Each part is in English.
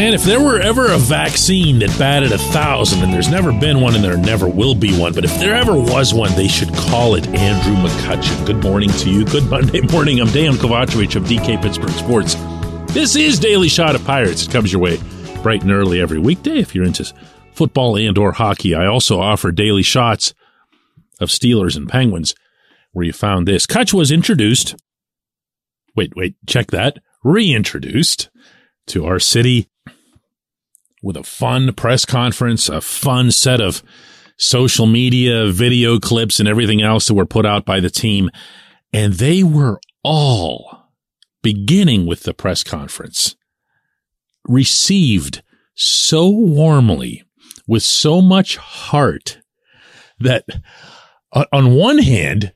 Man, if there were ever a vaccine that batted a thousand, and there's never been one and there never will be one, but if there ever was one, they should call it Andrew McCutchen. Good morning to you. Good Monday morning. I'm Dejan Kovacevic of DK Pittsburgh Sports. This is Daily Shot of Pirates. It comes your way bright and early every weekday if you're into football and or hockey. I also offer daily shots of Steelers and Penguins where you found this. Cutch was introduced. Wait, wait, check that. Reintroduced to our city with a fun press conference, a fun set of social media, video clips, and everything else that were put out by the team. And they were all, beginning with the press conference, received so warmly with so much heart that uh, on one hand,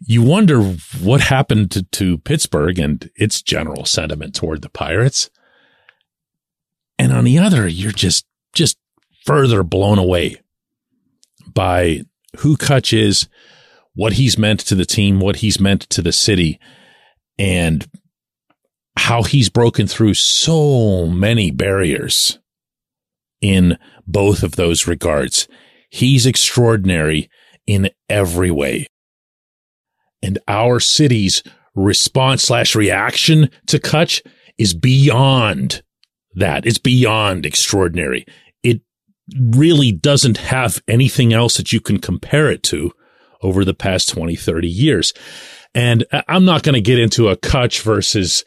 you wonder what happened to, to Pittsburgh and its general sentiment toward the Pirates. And on the other, you're just, just further blown away by who Cutch is, what he's meant to the team, what he's meant to the city, and how he's broken through so many barriers in both of those regards. He's extraordinary in every way. And our city's response slash reaction to Cutch is beyond that. It's beyond extraordinary. It really doesn't have anything else that you can compare it to over the past 20, 30 years. And I'm not going to get into a Cutch versus,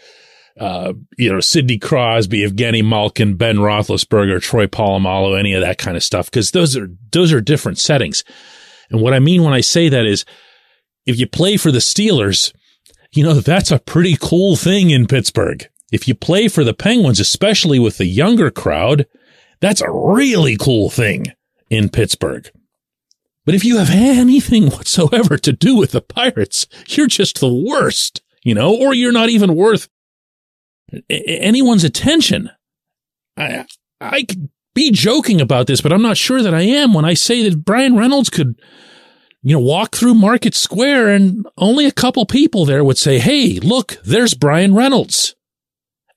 uh, you know, Sidney Crosby, Evgeny Malkin, Ben Roethlisberger, Troy Polamalu, any of that kind of stuff, because those are, those are different settings. And what I mean when I say that is if you play for the Steelers, you know, that's a pretty cool thing in Pittsburgh. If you play for the Penguins, especially with the younger crowd, that's a really cool thing in Pittsburgh. But if you have anything whatsoever to do with the Pirates, you're just the worst, you know, or you're not even worth anyone's attention. I, I could be joking about this, but I'm not sure that I am when I say that Bryan Reynolds could, you know, walk through Market Square and only a couple people there would say, Hey, look, there's Bryan Reynolds.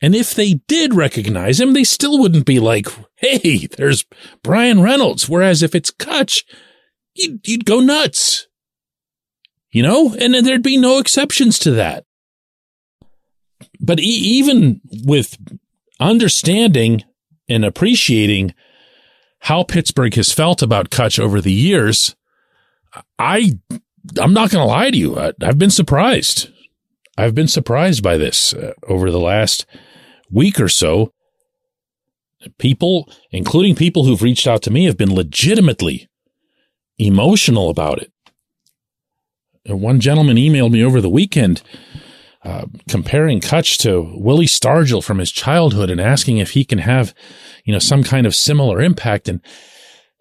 And if they did recognize him, they still wouldn't be like, hey, there's Bryan Reynolds. Whereas if it's Cutch, you'd, you'd go nuts. You know? And there'd be no exceptions to that. But e- even with understanding and appreciating how Pittsburgh has felt about Cutch over the years, I, I'm not going to lie to you. I, have been surprised. I've been surprised by this uh, over the last week or so, people, including people who've reached out to me, have been legitimately emotional about it. And one gentleman emailed me over the weekend uh, comparing Cutch to Willie Stargell from his childhood and asking if he can have, you know, some kind of similar impact. And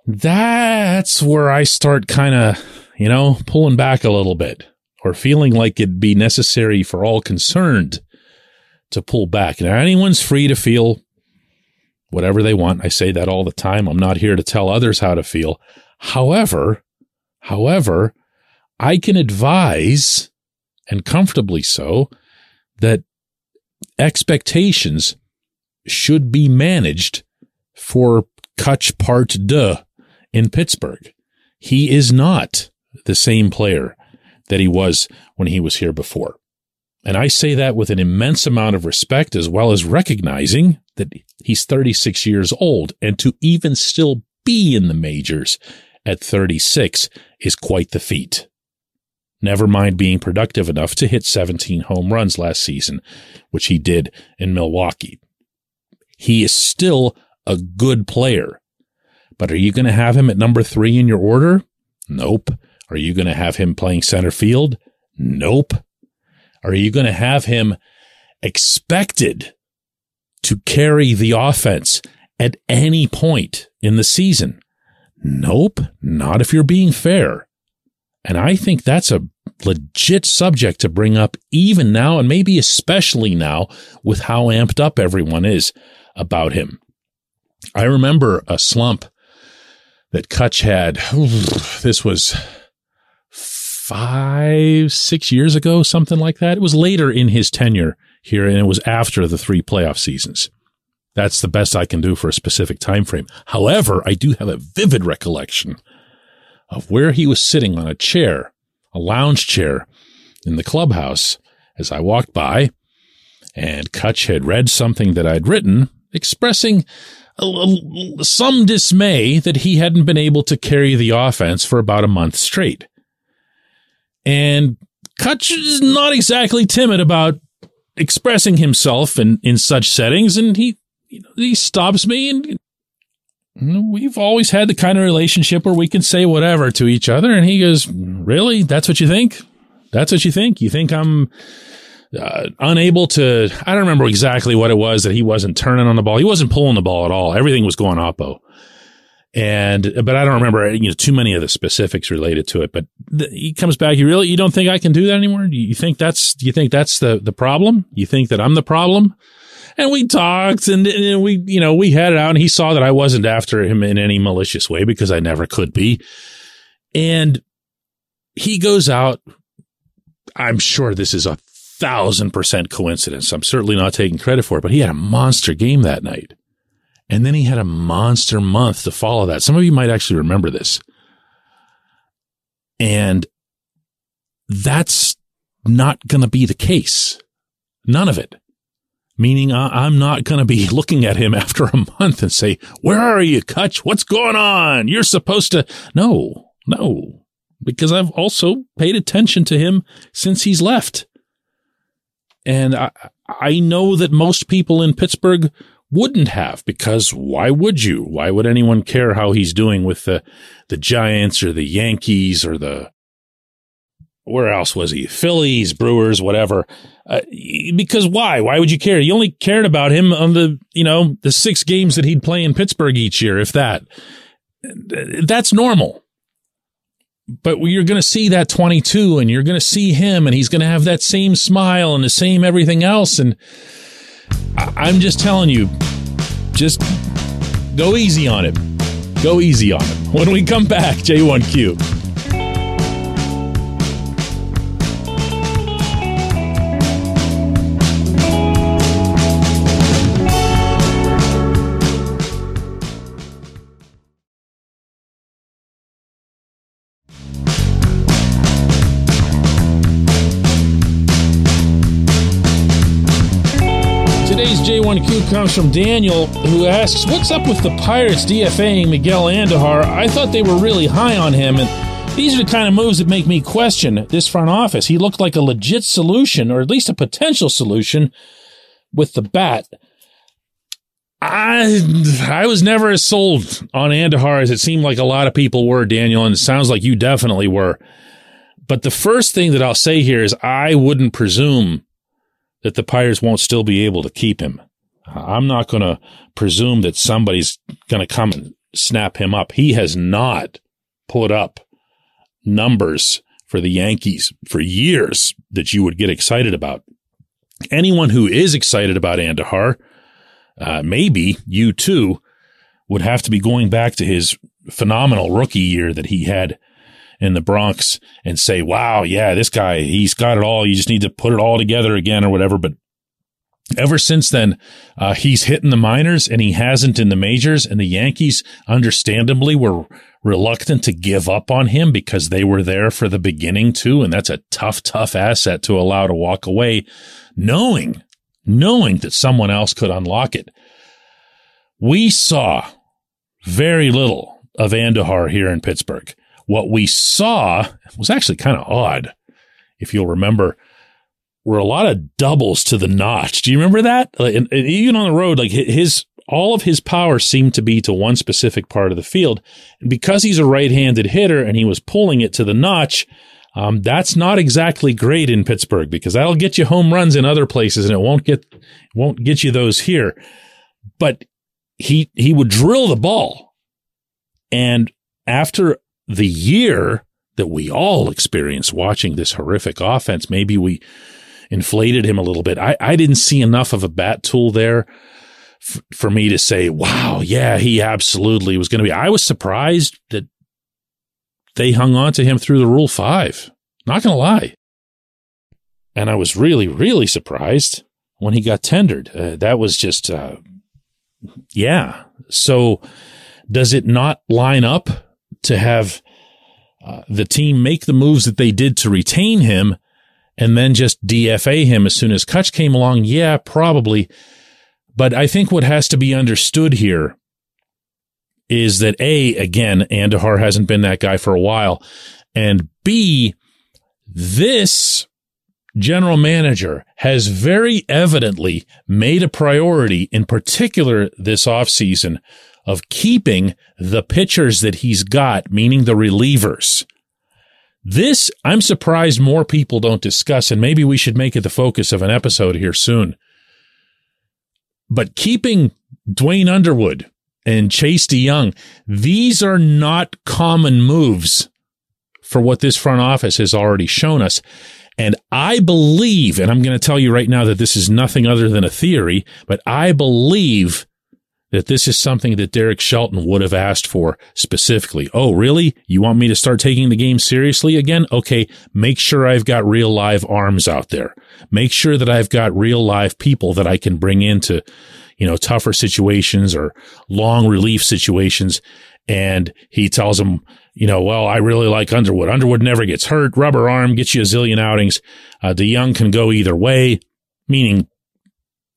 that's where I start kind of, you know, pulling back a little bit or feeling like it'd be necessary for all concerned to pull back. Now, anyone's free to feel whatever they want. I say that all the time. I'm not here to tell others how to feel. However, however, I can advise and comfortably so that expectations should be managed for Cutch Part Deux in Pittsburgh. He is not the same player that he was when he was here before. And I say that with an immense amount of respect as well as recognizing that he's 36 years old and to even still be in the majors at 36 is quite the feat. Never mind being productive enough to hit 17 home runs last season, which he did in Milwaukee. He is still a good player. But are you going to have him at number three in your order? Nope. Are you going to have him playing center field? Nope. Are you going to have him expected to carry the offense at any point in the season? Nope, not if you're being fair. And I think that's a legit subject to bring up even now, and maybe especially now with how amped up everyone is about him. I remember a slump that Cutch had. This was five, six years ago, something like that. It was later in his tenure here, and it was after the three playoff seasons. That's the best I can do for a specific time frame. However, I do have a vivid recollection of where he was sitting on a chair, a lounge chair in the clubhouse as I walked by and Cutch had read something that I'd written expressing some dismay that he hadn't been able to carry the offense for about a month straight. And Cutch is not exactly timid about expressing himself in, in such settings. And he, you know, he stops me and we've always had the kind of relationship where we can say whatever to each other. And he goes, really? That's what you think? That's what you think? You think I'm uh, unable to, I don't remember exactly what it was that he wasn't turning on the ball. He wasn't pulling the ball at all. Everything was going oppo. And, but I don't remember, you know, too many of the specifics related to it, but the, he comes back. You really, you don't think I can do that anymore? You think that's, you think that's the, the problem? You think that I'm the problem? And we talked and, and we, you know, we had it out and he saw that I wasn't after him in any malicious way because I never could be. And he goes out. I'm sure this is a thousand percent coincidence. I'm certainly not taking credit for it, but he had a monster game that night. And then he had a monster month to follow that. Some of you might actually remember this. And that's not going to be the case. None of it. Meaning I'm not going to be looking at him after a month and say, where are you, Cutch? What's going on? You're supposed to. No, no, because I've also paid attention to him since he's left. And I, I know that most people in Pittsburgh wouldn't have because why would you? Why would anyone care how he's doing with the, the Giants or the Yankees or the, where else was he? Phillies, Brewers, whatever. Uh, because why? Why would you care? You only cared about him on the, you know, the six games that he'd play in Pittsburgh each year, if that. That's normal but you're going to see that 22 and you're going to see him and he's going to have that same smile and the same everything else. And I'm just telling you, just go easy on it. Go easy on him. When we come back, J1Q. J1Q comes from Daniel, who asks, What's up with the Pirates DFAing Miguel Andujar? I thought they were really high on him, and these are the kind of moves that make me question this front office. He looked like a legit solution, or at least a potential solution, with the bat. I I was never as sold on Andujar as it seemed like a lot of people were, Daniel, and it sounds like you definitely were. But the first thing that I'll say here is I wouldn't presume that the Pirates won't still be able to keep him. I'm not going to presume that somebody's going to come and snap him up. He has not put up numbers for the Yankees for years that you would get excited about. Anyone who is excited about Andujar, uh, maybe you too, would have to be going back to his phenomenal rookie year that he had in the Bronx and say, wow, yeah, this guy, he's got it all. You just need to put it all together again or whatever. But ever since then, uh, he's hitting the minors and he hasn't in the majors. And the Yankees, understandably, were reluctant to give up on him because they were there for the beginning too. And that's a tough, tough asset to allow to walk away, knowing, knowing that someone else could unlock it. We saw very little of Andujar here in Pittsburgh. What we saw was actually kind of odd. If you'll remember, were a lot of doubles to the notch. Do you remember that? Like, and, and even on the road, like his, all of his power seemed to be to one specific part of the field. And because he's a right-handed hitter and he was pulling it to the notch, um, that's not exactly great in Pittsburgh because that'll get you home runs in other places and it won't get, won't get you those here. But he, he would drill the ball. And after the year that we all experienced watching this horrific offense, maybe we inflated him a little bit. I, I didn't see enough of a bat tool there f- for me to say, wow, yeah, he absolutely was going to be. I was surprised that they hung on to him through the Rule 5. Not going to lie. And I was really, really surprised when he got tendered. Uh, that was just, uh, yeah. So does it not line up to have uh, the team make the moves that they did to retain him and then just DFA him as soon as Cutch came along? Yeah, probably. But I think what has to be understood here is that A, again, Andujar hasn't been that guy for a while. And B, this general manager has very evidently made a priority, in particular this offseason, of keeping the pitchers that he's got, meaning the relievers. This, I'm surprised more people don't discuss, and maybe we should make it the focus of an episode here soon. But keeping Duane Underwood and Chase De Jong, these are not common moves for what this front office has already shown us. And I believe, and I'm going to tell you right now that this is nothing other than a theory, but I believe that this is something that Derek Shelton would have asked for specifically. Oh, really? You want me to start taking the game seriously again? Okay. Make sure I've got real live arms out there. Make sure that I've got real live people that I can bring into, you know, tougher situations or long relief situations. And he tells him, you know, well, I really like Underwood. Underwood never gets hurt. Rubber arm gets you a zillion outings. Uh, De Jong can go either way, meaning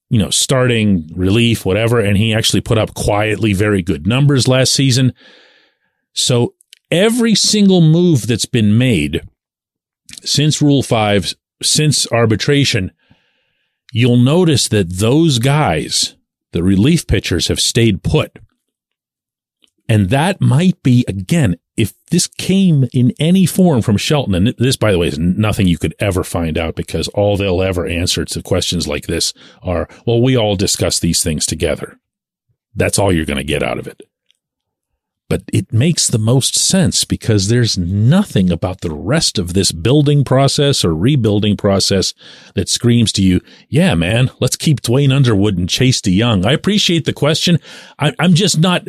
you know, starting relief, whatever. And he actually put up quietly very good numbers last season. So every single move that's been made since Rule 5, since arbitration, you'll notice that those guys, the relief pitchers, have stayed put. And that might be, again, if this came in any form from Shelton, and this, by the way, is nothing you could ever find out because all they'll ever answer to questions like this are, well, we all discuss these things together. That's all you're going to get out of it. But it makes the most sense because there's nothing about the rest of this building process or rebuilding process that screams to you, yeah, man, let's keep Duane Underwood and Chase De Jong. I appreciate the question. I, I'm just not,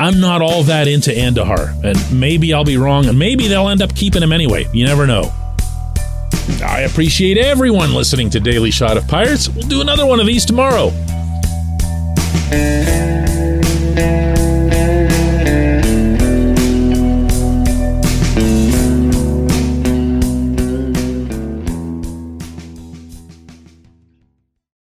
I'm not all that into Andujar, and maybe I'll be wrong, and maybe they'll end up keeping him anyway. You never know. I appreciate everyone listening to Daily Shot of Pirates. We'll do another one of these tomorrow.